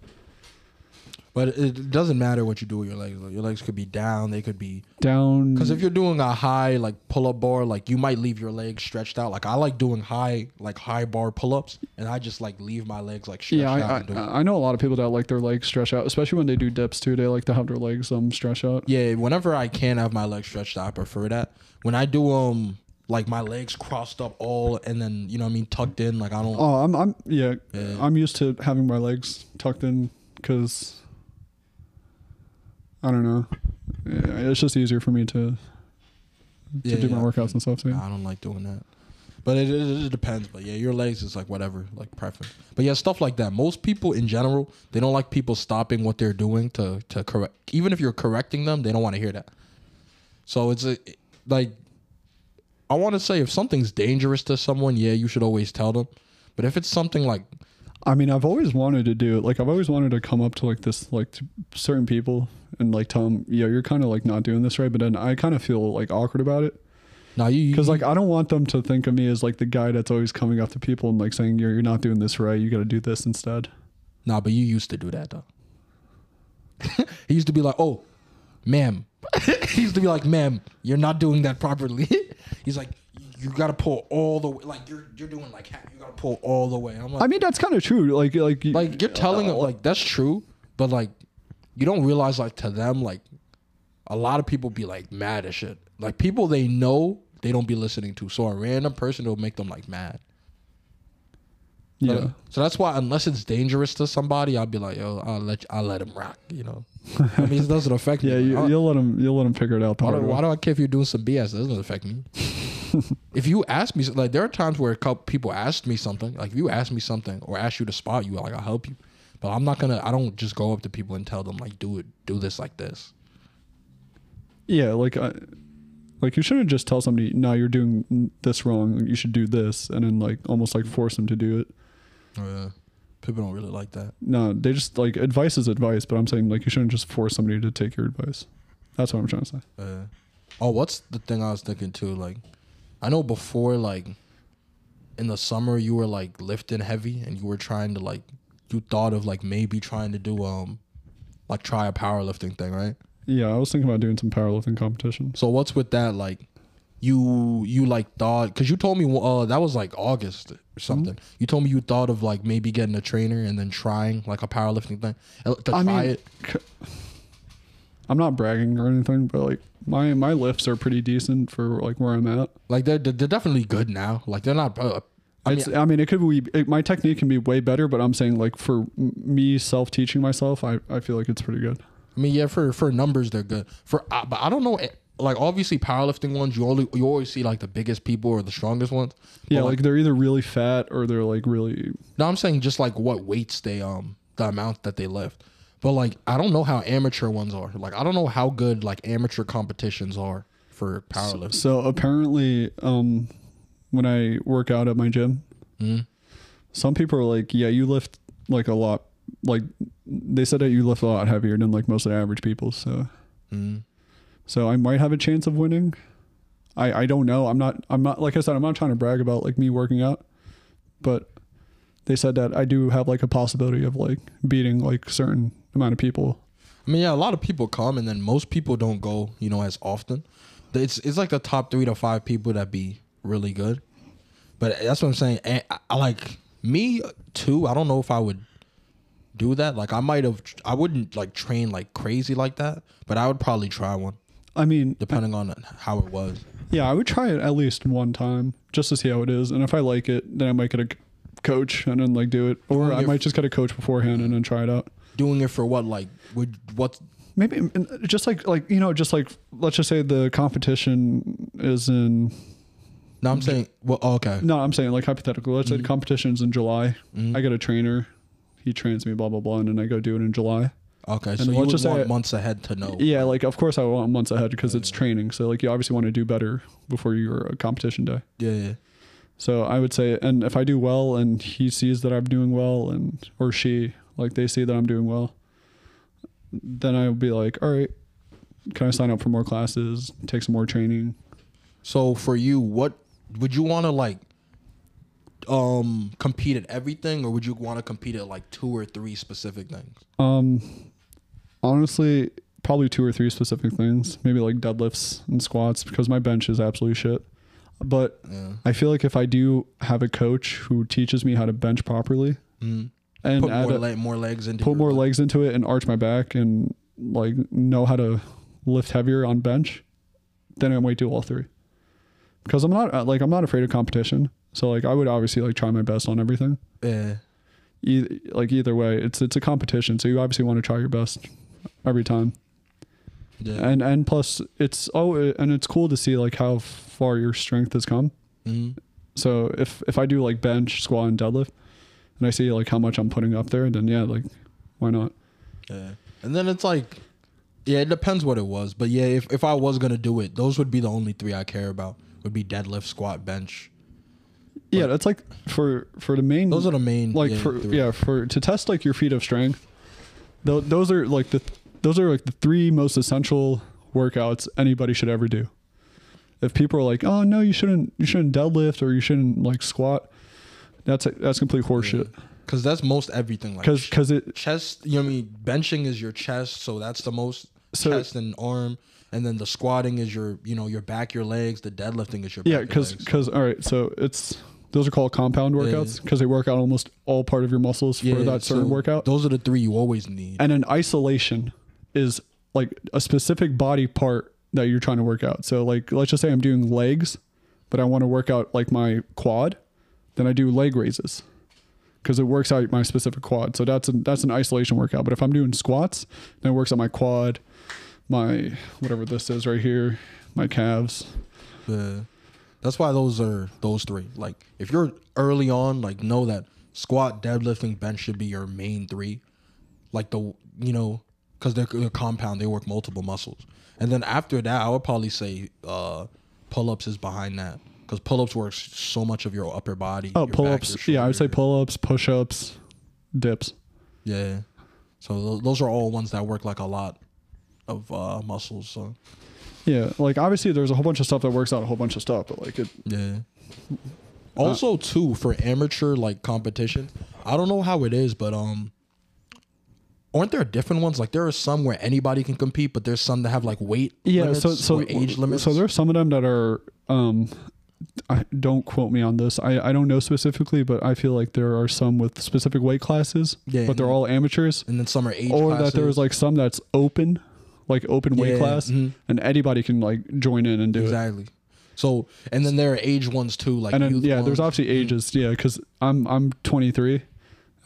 But it doesn't matter what you do with your legs. Like, your legs could be down, they could be Down. because if you're doing a high like pull up bar, like you might leave your legs stretched out. Like I like doing high like high bar pull ups, and I just like leave my legs like stretched yeah, out. I, and. I I know a lot of people that like their legs stretched out, especially when they do dips too. They like to have their legs um stretched out. Yeah, whenever I can have my legs stretched out, I prefer that. When I do um like my legs crossed up all and then you know what I mean tucked in, like I don't Oh, I'm I'm yeah, Yeah. I'm used to having my legs tucked in because I don't know. Yeah, it's just easier for me to to Yeah, do my workouts and stuff. So yeah. I don't like doing that. But it, it, it depends. But yeah, your legs is like whatever, like preference. But yeah, stuff like that. Most people in general, they don't like people stopping what they're doing to to correct. Even if you're correcting them, they don't want to hear that. So it's a like I want to say if something's dangerous to someone, yeah, you should always tell them. But if it's something like I mean, I've always wanted to do it. Like I've always wanted to come up to like this like to certain people and like tell them, yeah, you're kind of like not doing this right. But then I kind of feel like awkward about it now you because like I don't want them to think of me as like the guy that's always coming up to people and like saying, you're you're not doing this right. You got to do this instead. Nah, but you used to do that though. he used to be like, "Oh, ma'am." he used to be like, "Ma'am, you're not doing that properly." He's like, "You got to pull all the way. Like you're you're doing like half. You got to pull all the way." I'm like, I mean, that's kind of true. Like like like you're telling them like that's true, but like you don't realize like to them like a lot of people be like mad as shit. Like people they know they don't be listening to. So a random person will make them like mad. yeah. So, so that's why unless it's dangerous to somebody, I'll be like, yo, I'll let you, I'll let him rock. You know, I mean, it doesn't affect me. Yeah, you, you'll let him. You'll let him figure it out. why, do, why do I care if you're doing some BS? It doesn't affect me. If you ask me, like, there are times where a couple people asked me something. Like, if you ask me something or ask you to spot you, like, I'll help you. But I'm not gonna. I don't just go up to people and tell them like, do it, do this like this. Yeah, like I, like you shouldn't just tell somebody, "No, you're doing this wrong. You should do this," and then like almost like force them to do it. Oh, yeah. People don't really like that. No, they just like advice is advice, but I'm saying like you shouldn't just force somebody to take your advice. That's what I'm trying to say. Uh, oh, what's the thing I was thinking too? Like, I know before, like, in the summer, you were like lifting heavy, and you were trying to like, you thought of like maybe trying to do um, like try a powerlifting thing, right? Yeah, I was thinking about doing some powerlifting competition. So what's with that? Like, you you like thought because you told me uh that was like August or something. You told me you thought of like maybe getting a trainer and then trying like a powerlifting thing uh, to I try mean, it. c- I'm not bragging or anything, but like my my lifts are pretty decent for like where I'm at. Like they're they're definitely good now. Like they're not. Uh, I mean, I mean, it could be it, my technique can be way better, but I'm saying like for me self teaching myself, I, I feel like it's pretty good. I mean, yeah, for for numbers they're good. For uh, but I don't know. eh, Like obviously powerlifting ones, you only you always see like the biggest people or the strongest ones. Yeah, like, like they're either really fat or they're like really. no, I'm saying just like what weights they um the amount that they lift. But like I don't know how amateur ones are. Like I don't know how good like amateur competitions are for powerlifting. So apparently, um, when I work out at my gym, Mhm. some people are like, "Yeah, you lift like a lot." Like they said that you lift a lot heavier than like most of the average people. So Mm. so I might have a chance of winning. I I don't know. I'm not I'm not like I said I'm not trying to brag about like me working out, but they said that I do have like a possibility of like beating like certain amount of people. I mean, yeah, a lot of people come, and then most people don't go, you know, as often. It's it's like the top three to five people that be really good. But that's what I'm saying. And I, I like me too. I don't know if I would do that. Like I might have. I wouldn't like train like crazy like that, but I would probably try one I mean, depending on how it was. yeah, I would try it at least one time just to see how it is, and if I like it, then I might get a coach and then like do it, or I might just get a coach beforehand and then try it out. Doing it for what? Like would what? Maybe just like like you know just like let's just say the competition is in No, I'm saying. Well, oh, okay. no I'm saying like hypothetically let's say the competition's in July I get a trainer he trains me blah blah blah and then I go do it in July Okay, so And you let's would just say- want months ahead to know. yeah like of course I want months ahead because it's training so like you obviously want to do better before your uh, competition day Yeah, yeah. so I would say and if I do well and he sees that I'm doing well and or she like they see that I'm doing well then I'll be like all right can I sign up for more classes take some more training So for you, what would you want to like um compete at everything or would you want to compete at like two or three specific things? Um, honestly, probably two or three specific things. Maybe like deadlifts and squats because my bench is absolutely shit. But Yeah. I feel like if I do have a coach who teaches me how to bench properly Mm. And Put add more, a- le- more legs into put more leg. legs into it and arch my back and like know how to lift heavier on bench, then I might do all three. Because I'm not like I'm not afraid of competition. So like I would obviously like try my best on everything. Yeah. E- like either way, it's it's a competition. So you obviously want to try your best every time. Yeah. and and plus it's oh and it's cool to see like how far your strength has come hmm so if if i do like bench squat and deadlift and i see like how much i'm putting up there then yeah like why not Yeah. And then it's like yeah, it depends what it was, but yeah, if if I was going to do it, those would be the only three I care about. Would be deadlift, squat, bench. yeah that's like for for the main Those are the main like yeah, for three. yeah for to test like your feet of strength tho- those are like the those are like the three most essential workouts anybody should ever do if people are like oh no you shouldn't you shouldn't deadlift or you shouldn't like squat that's that's complete horseshit. Cuz that's most everything like because because it chest you know what I mean? Benching is your chest so that's the most So- chest and arm. And then the squatting is your you know your back your legs. The deadlifting is your Yeah, back, legs. because all right, so it's those are called compound workouts because they work out almost all part of your muscles for that certain so workout. those are the three you always need. And an isolation is like a specific body part that you're trying to work out. So like let's just say I'm doing legs, but I want to work out like my quad, then I do leg raises because it works out my specific quad. So that's an that's an isolation workout. But if I'm doing squats, then it works out my quad, my whatever this is right here, my calves. Yeah. That's why those are those three. Like if you're early on, like know that squat, deadlifting, bench should be your main three. Like the you know because they're, they're compound, they work multiple muscles. And then after that, I would probably say uh, pull ups is behind that because pull ups works so much of your upper body. Oh, pull ups. Yeah, I would say pull ups, push ups, dips. Yeah. So tho- those are all ones that work like a lot of uh, muscles. So Yeah, like obviously there's a whole bunch of stuff that works out a whole bunch of stuff, but like it. Yeah. Also, too, for amateur like competition, I don't know how it is, but um, aren't there different ones? Like there are some where anybody can compete, but there's some that have like weight Yeah, so so age limits. So there's some of them that are. um I don't quote me on this. I, I don't know specifically, but I feel like there are some with specific weight classes, Yeah, but they're all amateurs, and then some are age or classes. that there's like some that's open, like open weight Yeah, class, mhm. and anybody can like join in and do it. exactly. So and then there are age ones too, like And then yeah, there's obviously ages. Yeah, because I'm I'm 23.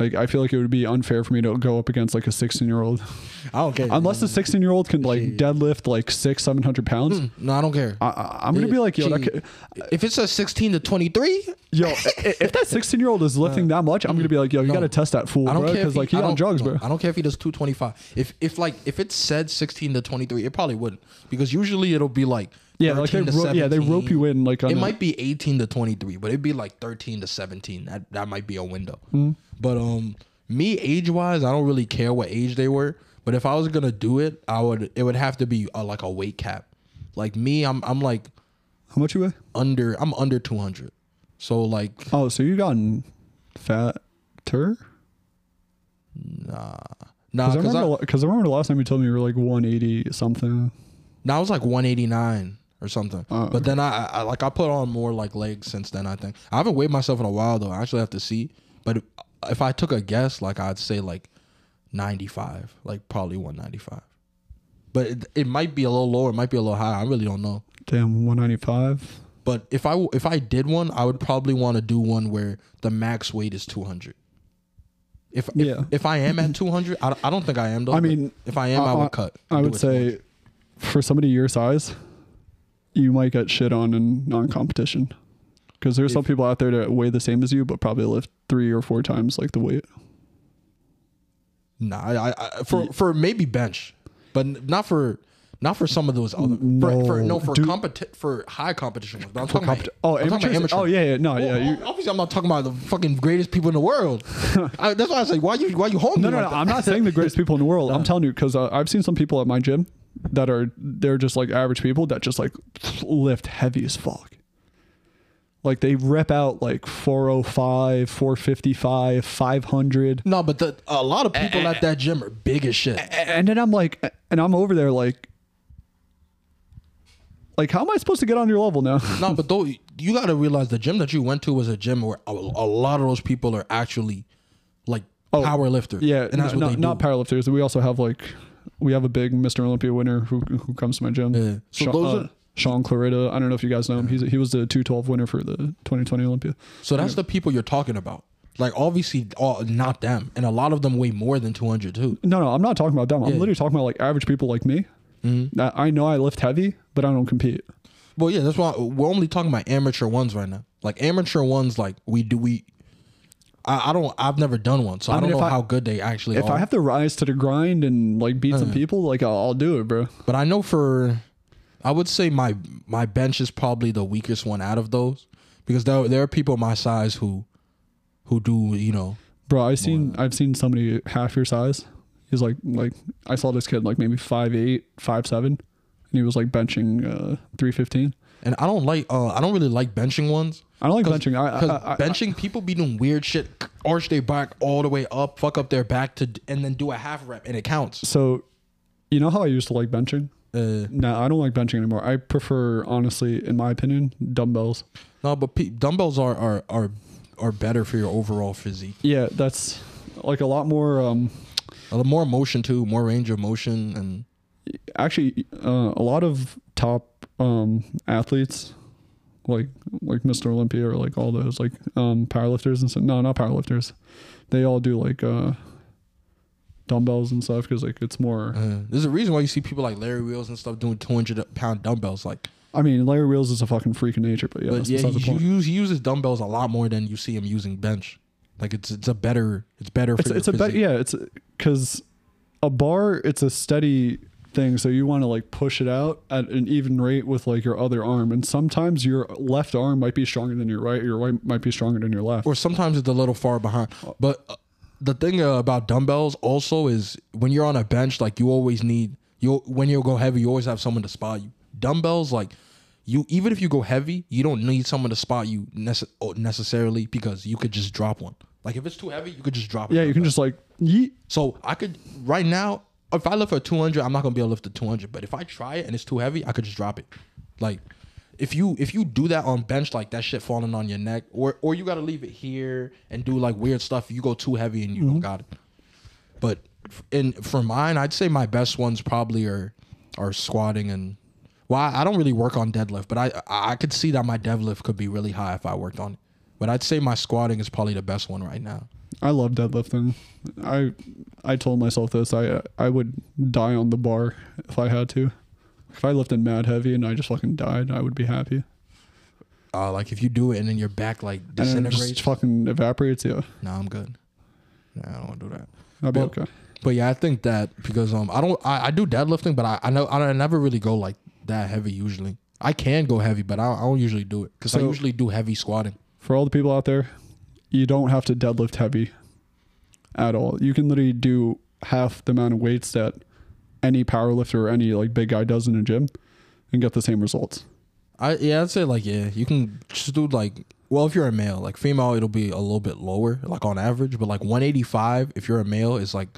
Like I feel like it would be unfair for me to go up against like a 16 year old, I don't care. unless the 16 year old can like deadlift like six, seven hundred pounds. Mm, no, I don't care. I, I'm gonna be like, yo, that if it's a 16 to 23, yo, if that 16 year old is lifting that much, I'm gonna be like, yo, you No. gotta test that fool, I don't bro, because like he on drugs, no, bro. I don't care if he does 225. If if like if it said 16 to 23, it probably wouldn't because usually it'll be like Yeah, like they ro- yeah they rope you in like It might be 18 to 23, but it'd be like 13 to 17. That that might be a window. Hmm. But um me age wise, I don't really care what age they were, but if I was going to do it, I would it would have to be uh like a weight cap. Like me, I'm I'm like How much you weigh? under. I'm under 200. So like, Oh, so you gotten fatter? nah, nah. Because I, remember, because I remember the last time you told me you were like 180 something. nah, I was like 189 or something. Oh, but then I, I like I put on more like legs since then. I think I haven't weighed myself in a while though. I actually have to see. But if, if I took a guess, like I'd say like 95, like probably 195. But it, it might be a little lower. It might be a little higher. I really don't know. Damn, 195. But if I if I did one, I would probably want to do one where the max weight is 200. If if, Yeah. if I am at 200, I, don't- I don't think I am though. I mean, if I am, I, I- would cut. I would say for somebody your size, you might get shit on in non-competition. Because there's some people out there that weigh the same as you, but probably lift three or four times like the weight. Nah, I, I, for for maybe bench, but not for not for some of those other. No, for, for no for competi- for high competition. But I'm For talking compet- about oh, I'm talking about amateurs? Oh, yeah, yeah. No, Well, yeah. You, obviously, I'm not talking about the fucking greatest people in the world. I, that's why I say, why you why you holding no, me no, like no. that? I'm not saying the greatest people in the world. I'm telling you because uh, I've seen some people at my gym that are they're just like average people that just like lift heavy as fuck. Like they rep out like 405, 455, 500. No, but the, a lot of people at that gym are big as shit. and then I'm like, and I'm over there like, like how am I supposed to get on your level now? No, but though you got to realize the gym that you went to was a gym where a, a lot of those people are actually like Oh, power lifters. yeah, and that's no, what not, they do. not powerlifters. We also have like, we have a big Mr. Olympia winner who who comes to my gym. Yeah. So Shaun, those uh, are- Shaun Clarida. I don't know if you guys know him. He's he was the 212 winner for the 2020 Olympia. So that's the people you're talking about. Like obviously, all, not them, and a lot of them weigh more than 200 too. No, no, I'm not talking about them. I'm Yeah. literally talking about like average people like me. Mm-hmm. That I know I lift heavy, but I don't compete. Well, yeah, that's why we're only talking about amateur ones right now. Like amateur ones, like we do we. I, I don't. I've never done one, so I, mean, don't if know I- how good they actually are. If are. I have to rise to the grind and like beat some people, like I'll, I'll do it, bro. But I know for, I would say my my bench is probably the weakest one out of those because there there are people my size who, who do you know Bro, I seen I've seen somebody half your size. He's like like I saw this kid like maybe five eight, five seven, and he was like benching uh three fifteen. and I don't like uh I don't really like benching ones I don't like benching. I, 'cause I, I, benching people be doing weird shit, arch their back all the way up, fuck up their back to and then do a half rep and it counts. so you know how I used to like benching? Uh, No, I don't like benching anymore. I prefer honestly, in my opinion, dumbbells. no, but pe- dumbbells are are are are better for your overall physique. Yeah, that's like a lot more um A lot more motion too, more range of motion, and actually uh, a lot of top um athletes like like Mr. Olympia or like all those like um powerlifters and stuff. No, not powerlifters. They all do like uh dumbbells and stuff because like it's more. uh, there's a reason why you see people like Larry Wheels and stuff doing 200 pound dumbbells. Like, I mean, Larry Wheels is a fucking freak of nature, but yeah, but yeah, he, the point. use, he uses dumbbells a lot more than you see him using bench. Like it's it's a better it's better for It's it's a bet. Yeah, it's because a bar it's a steady thing, so you want to like push it out at an even rate with like your other arm, and sometimes your left arm might be stronger than your right. Your right might be stronger than your left. or sometimes it's a little far behind. But uh, the thing uh, about dumbbells also is when you're on a bench, like you always need you when you go heavy, you always have someone to spot you. Dumbbells, like you, even if you go heavy, you don't need someone to spot you nece- necessarily because you could just drop one. Like if it's too heavy, you could just drop it. Yeah, you can just like yeet. So I could right now, if I lift a 200, I'm not gonna be able to lift a 200. But if I try it and it's too heavy, I could just drop it. Like if you if you do that on bench, like that shit falling on your neck, or or you gotta leave it here and do like weird stuff. You go too heavy and you don't mm-hmm. got it. But in for mine, I'd say my best ones probably are are squatting and. Well, I I don't really work on deadlift, but I I I could see that my deadlift could be really high if I worked on it. But I'd say my squatting is probably the best one right now. I love deadlifting. I I told myself this. I I would die on the bar if I had to. If I lifted mad heavy and I just fucking died, I would be happy. Uh, like if you do it and then your back like And then it disintegrates. just fucking evaporates. Yeah, No, I'm good. Nah, I don't want to do that. I'd be Well, okay. But yeah, I think that because um I don't I, I do deadlifting, but I I know I never really go like that heavy usually. I can go heavy, but I, I don't usually do it because I So- usually do heavy squatting. For all the people out there, you don't have to deadlift heavy at all. You can literally do half the amount of weights that any power lifter or any like big guy does in a gym and get the same results. I yeah, I'd say like yeah, you can just do like well if you're a male, like female it'll be a little bit lower, like on average, but like 185 if you're a male is like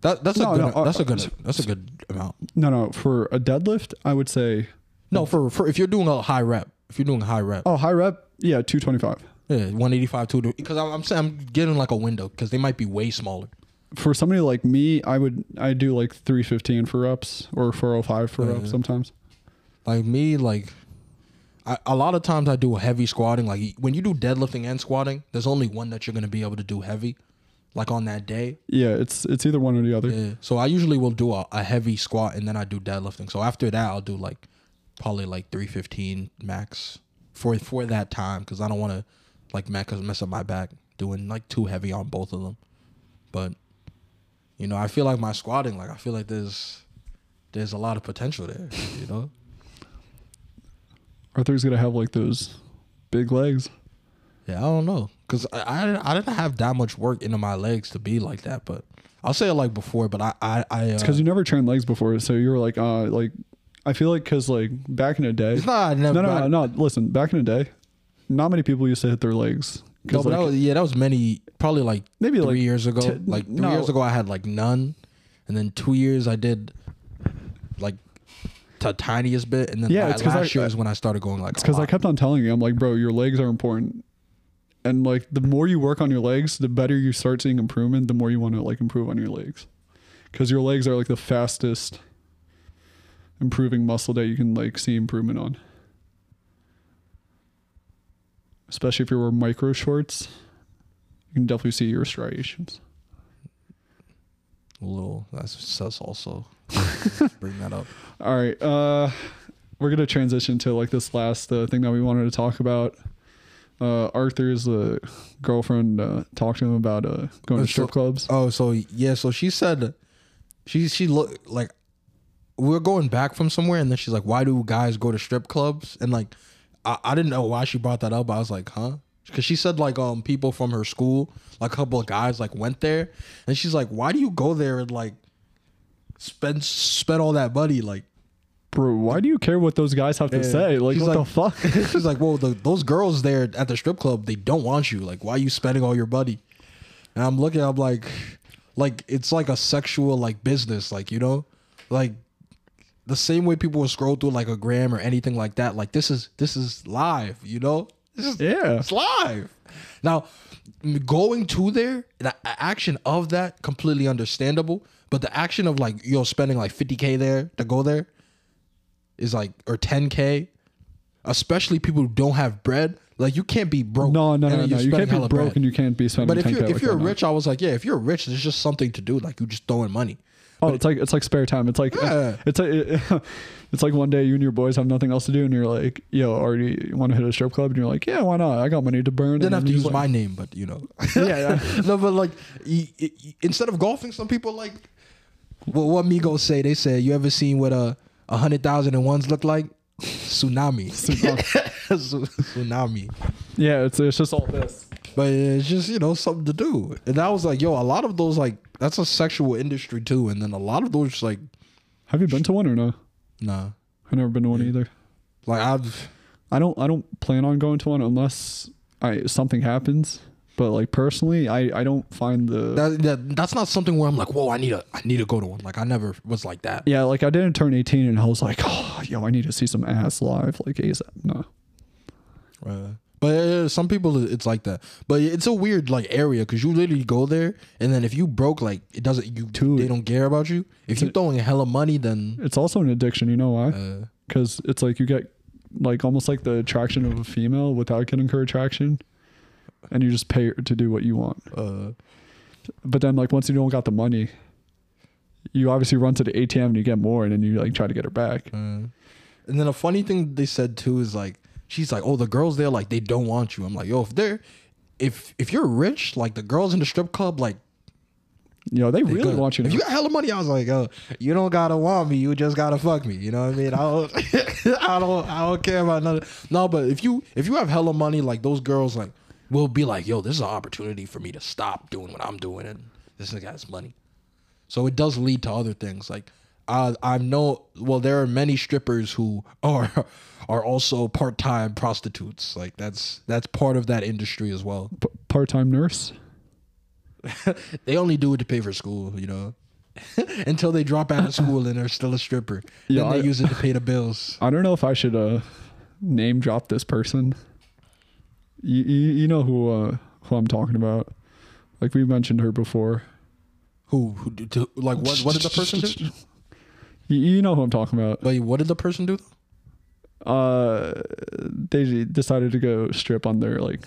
that that's No, a good no, uh, that's a good that's a good amount. No, no. For a deadlift, I would say No, for for if you're doing a high rep, if you're doing a high rep, oh high rep, yeah, two twenty five. yeah, 185 to because I'm I'm saying I'm getting like a window because they might be way smaller. For somebody like me, I would I do like three fifteen for reps or four oh five for reps uh-huh. sometimes. Like me, like I, a lot of times I do heavy squatting. Like when you do deadlifting and squatting, there's only one that you're gonna be able to do heavy, like on that day. Yeah, it's it's either one or the other. Yeah. So I usually will do a, a heavy squat and then I do deadlifting. So after that, I'll do like probably like 315 max for for that time because I don't want to like mess up my back doing like too heavy on both of them. But you know, I feel like my squatting, like I feel like there's there's a lot of potential there. You know. Arthur's gonna have like those big legs. Yeah, I don't know, cause I, I I didn't have that much work into my legs to be like that, but I'll say it like before, but I I, I uh, It's because you never trained legs before, so you were like, uh, like I feel like because like back in the day, it's not never no, no, no, no. Listen, back in the day, not many people used to hit their legs. No, but like, that was, yeah, that was many, probably like maybe three like years ago. t- like three no. years ago, I had like none, and then two years I did like the tiniest bit, and then Yeah, it's last I- year is when I started going like. It's because I kept on telling you, I'm like, bro, your legs are important. And like the more you work on your legs, the better you start seeing improvement, the more you want to like improve on your legs. Because your legs are like the fastest improving muscle that you can like see improvement on. Especially if you wear micro shorts, you can definitely see your striations. a little. That's sus also. Bring that up. All right, uh, we're gonna transition to like this last uh, thing that we wanted to talk about. Uh, Arthur's uh, girlfriend uh, talked to him about uh, going Uh, to strip clubs. Oh, so yeah, so she said, she she looked like we are going back from somewhere, and then she's like, "Why do guys go to strip clubs?" And like, I, I didn't know why she brought that up. But I was like, "Huh?" Because she said like um people from her school, like a couple of guys, like went there, and she's like, "Why do you go there and like spend spend all that money?" Like, Bro, why do you care what those guys have to Yeah. say? Like, She's what like- the fuck? she's like, "Well, the, those girls there at the strip club, they don't want you. Like, why are you spending all your money?" And I'm looking, I'm like, like it's like a sexual like business, like you know, like the same way people will scroll through like a gram or anything like that. Like this is this is live, you know. Is Yeah. it's live. Now, going to there, the action of that completely understandable, but the action of like you're spending like 50k there to go there is like or 10k, especially people who don't have bread. Like you can't be broke. no, no, no, no. You can't be broke bread. and you can't be spending. But if 10K you're if you're rich, I was like, yeah, if you're rich, there's just something to do. Like you just throwing money. oh, it's like it's like spare time. It's like Yeah. it's like it's like one day you and your boys have nothing else to do, and you're like, yo, already want to hit a strip club, and you're like, yeah, why not? I got money to burn. Didn't have to use just my name, but you know. Yeah, yeah. no, but like y- y- y- instead of golfing, some people like what what Migos say. They say, "You ever seen what a a hundred thousand and ones look like? Tsunami, tsunami." Yeah, it's it's just all this. But it's just you know something to do, and I was like, "Yo, a lot of those like that's a sexual industry too." And then a lot of those like, Have you been to one or no? Nah, I've never been to one either. like I've I don't I don't plan on going to one unless I something happens. But like personally, I I don't find the that, that that's not something where I'm like, "Whoa, I need to I need to go to one." Like I never was like that. yeah like I didn't turn eighteen and I was like, oh yo, I need to see some ass live like ASAP. No, Uh, but uh, some people it's like that. But it's a weird like area because you literally go there and then if you broke, like it doesn't you too. they don't care about you. If you're throwing hella money, then it's also an addiction. You know why? uh, Because it's like you get like almost like the attraction of a female without getting her attraction, and you just pay her to do what you want. uh, But then like once you don't got the money, you obviously run to the ATM and you get more, and then you like try to get her back. uh. and then a funny thing they said too is like she's like, oh, the girls there like they don't want you. I'm like, yo, if they're if if you're rich, like the girls in the strip club, like You know they they really good. want you. If To, you got hella money, I was like, oh, you don't gotta want me, you just gotta fuck me. You know what I mean? I don't, I don't, I don't care about nothing. No, but if you if you have hella money, like those girls, like will be like, yo, this is an opportunity for me to stop doing what I'm doing, and this nigga has money. So it does lead to other things. Like I I know. Well, there are many strippers who are are also part time prostitutes. Like that's that's part of that industry as well. P- part-time nurse. They only do it to pay for school, you know. Until they drop out of school and they're still a stripper. Yeah, then they I- use it to pay the bills. I don't know if I should uh name drop this person. You you, you know who uh who I'm talking about. Like we mentioned her before. Who who do, to, like what what did the person do? You, you know who I'm talking about. Wait, what did the person do? Uh they decided to go strip on their like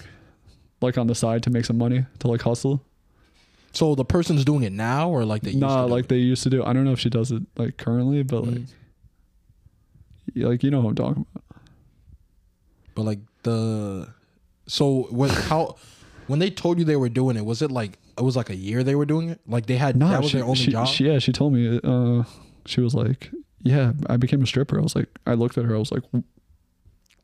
like on the side to make some money to like hustle. So the person's doing it now, or like they used nah, to like it? they used to do. I don't know if she does it like currently, but like Mm. yeah, like you know who I'm talking about. But like the so when how when they told you they were doing it, was it like it was like a year they were doing it? Like they had No, that was she, their only she, job. she- yeah, she told me. Uh, she was like, "Yeah, I became a stripper." I was like, I looked at her. I was like,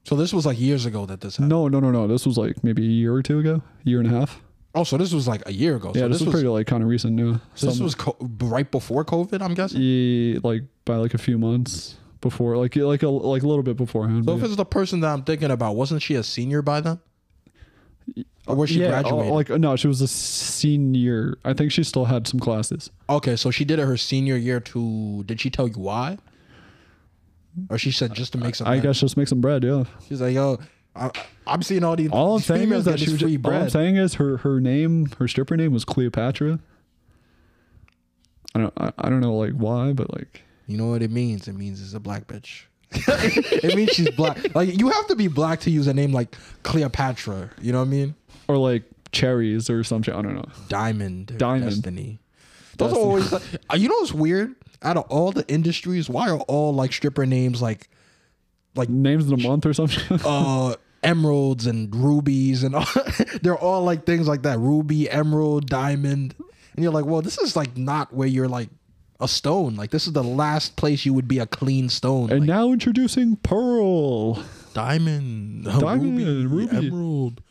so this was like years ago that this happened. "No, no, no, no. This was like maybe a year or two ago, year and a half. Oh, so this was like a year ago. yeah, so this, was, pretty like kind of recent. So this was co- right before COVID, I'm guessing. yeah, like by like a few months before, like like a like a little bit beforehand. So but if yeah. it's the person that I'm thinking about, wasn't she a senior by then? Or was she yeah, graduated? uh, like no, she was a senior. I think she still had some classes. okay, so she did it her senior year to. Did she tell you why? Or she said just to make some. I guess just make some bread. Yeah. she's like, yo, I, I'm seeing all these. All I'm these saying is that she was free just, all I'm saying is her her name, her stripper name was Cleopatra. I don't I, I don't know like why, but like You know what it means? It means it's a black bitch. it means she's black. Like you have to be black to use a name like Cleopatra. You know what I mean? or like cherries or something. I don't know. Diamond. or Diamond. Destiny. Those are always. Like, uh, you know what's weird? Out of all the industries, why are all like stripper names like like Names of the month or something. uh emeralds and rubies and all, they're all like things like that ruby emerald diamond and you're like well this is like not where you're like a stone like this is the last place you would be a clean stone and like, now introducing Pearl. diamond Diamond, ruby. emerald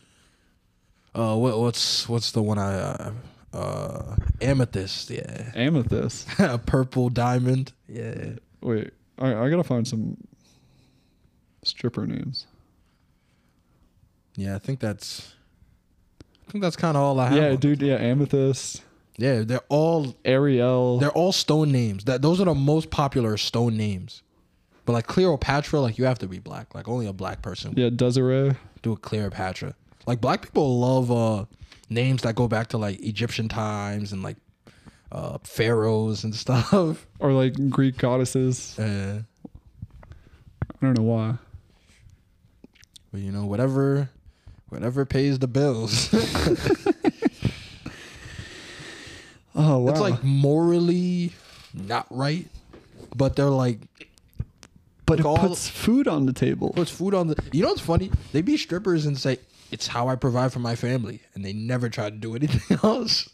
uh what, what's what's the one i uh, uh amethyst yeah Amethyst. purple diamond yeah Wait, I, I gotta find some stripper names. yeah i think that's i think that's kind of all i have Yeah, dude. Yeah, Amethyst, yeah they're all Ariel. They're all stone names. That those are the most popular stone names. But like Cleopatra, like you have to be black. Like only a black person Yeah, Desiree. do a Cleopatra. Like black people love uh names that go back to like Egyptian times and like uh pharaohs and stuff. Or like Greek goddesses. Uh, I don't know why. but you know, whatever whatever pays the bills. Oh wow. it's like morally not right. But they're like but it all- puts food on the table. puts food on the. You know what's funny? They be strippers and say it's how I provide for my family, and they never try to do anything else.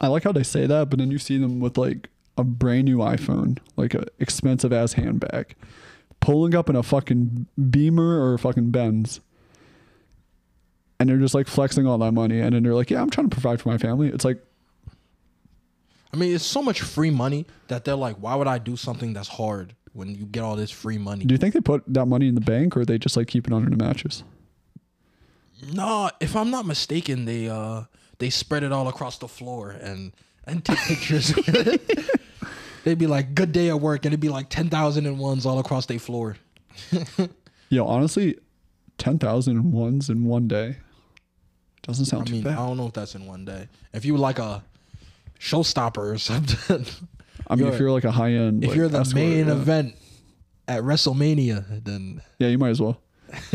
I like how they say that, but then you see them with like a brand new iPhone, like a expensive ass handbag, pulling up in a fucking Beamer or a fucking Benz. And they're just like flexing all that money. And then they're like, yeah, I'm trying to provide for my family. It's like, I mean, it's so much free money that they're like, why would I do something that's hard when you get all this free money? do you think they put that money in the bank or they just like keep it under the mattress? No, if I'm not mistaken, they uh they spread it all across the floor and and take pictures. with it. They'd be like, "Good day at work," and it'd be like ten thousand and ones all across their floor. Yo, honestly, 10,000 ones in one day doesn't sound I mean, too I don't know if that's in one day. If you like a showstopper or something, I mean, if you're like a high end, if you're the main yeah. event at WrestleMania, then Yeah, you might as well.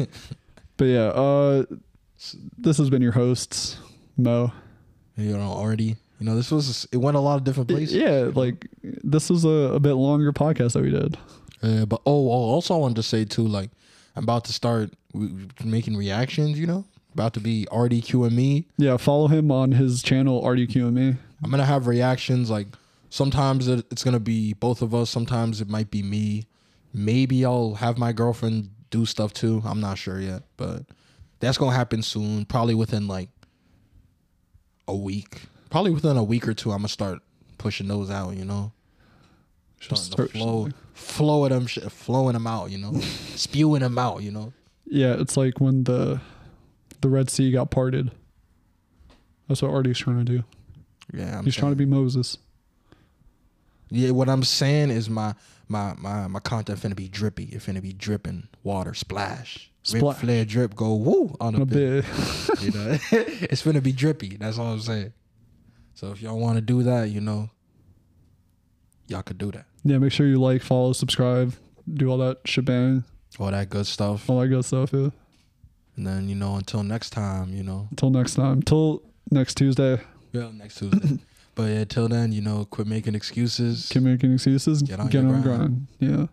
but yeah, uh, this has been your hosts, Mo. you know already. You know, this was it went a lot of different places. Yeah, like this was a, a bit longer podcast that we did. Uh, but oh, oh, also I wanted to say too, like I'm about to start making reactions. You know, about to be RDQ and me. Yeah, follow him on his channel RDQ and me. I'm gonna have reactions. Like sometimes it, it's gonna be both of us. Sometimes it might be me. Maybe I'll have my girlfriend do stuff too. I'm not sure yet, but that's gonna happen soon. Probably within like a week. Probably within a week or two. I'm gonna start pushing those out. You know. Starting to start flow, shitting. flow of them, shit, flowing them out. You know, spewing them out. You know. Yeah, it's like when the the Red Sea got parted. That's what Arty's trying to do. Yeah, I'm He's trying to be Moses. Yeah, what I'm saying is my my my my content finna be drippy. It finna be dripping water, splash, Ric Splash. Flair drip, go woo on a, bit. You know, it's finna be drippy. That's all I'm saying. So if y'all want to do that, you know, y'all could do that. Yeah, make sure you like, follow, subscribe, do all that shebang, All that good stuff. all that good stuff. Yeah. And then you know, until next time, you know, Until next time. Until next Tuesday. Well, next Tuesday. but yeah, till then, you know, quit making excuses. Keep making excuses. Get on Get on grind. grind. Yeah.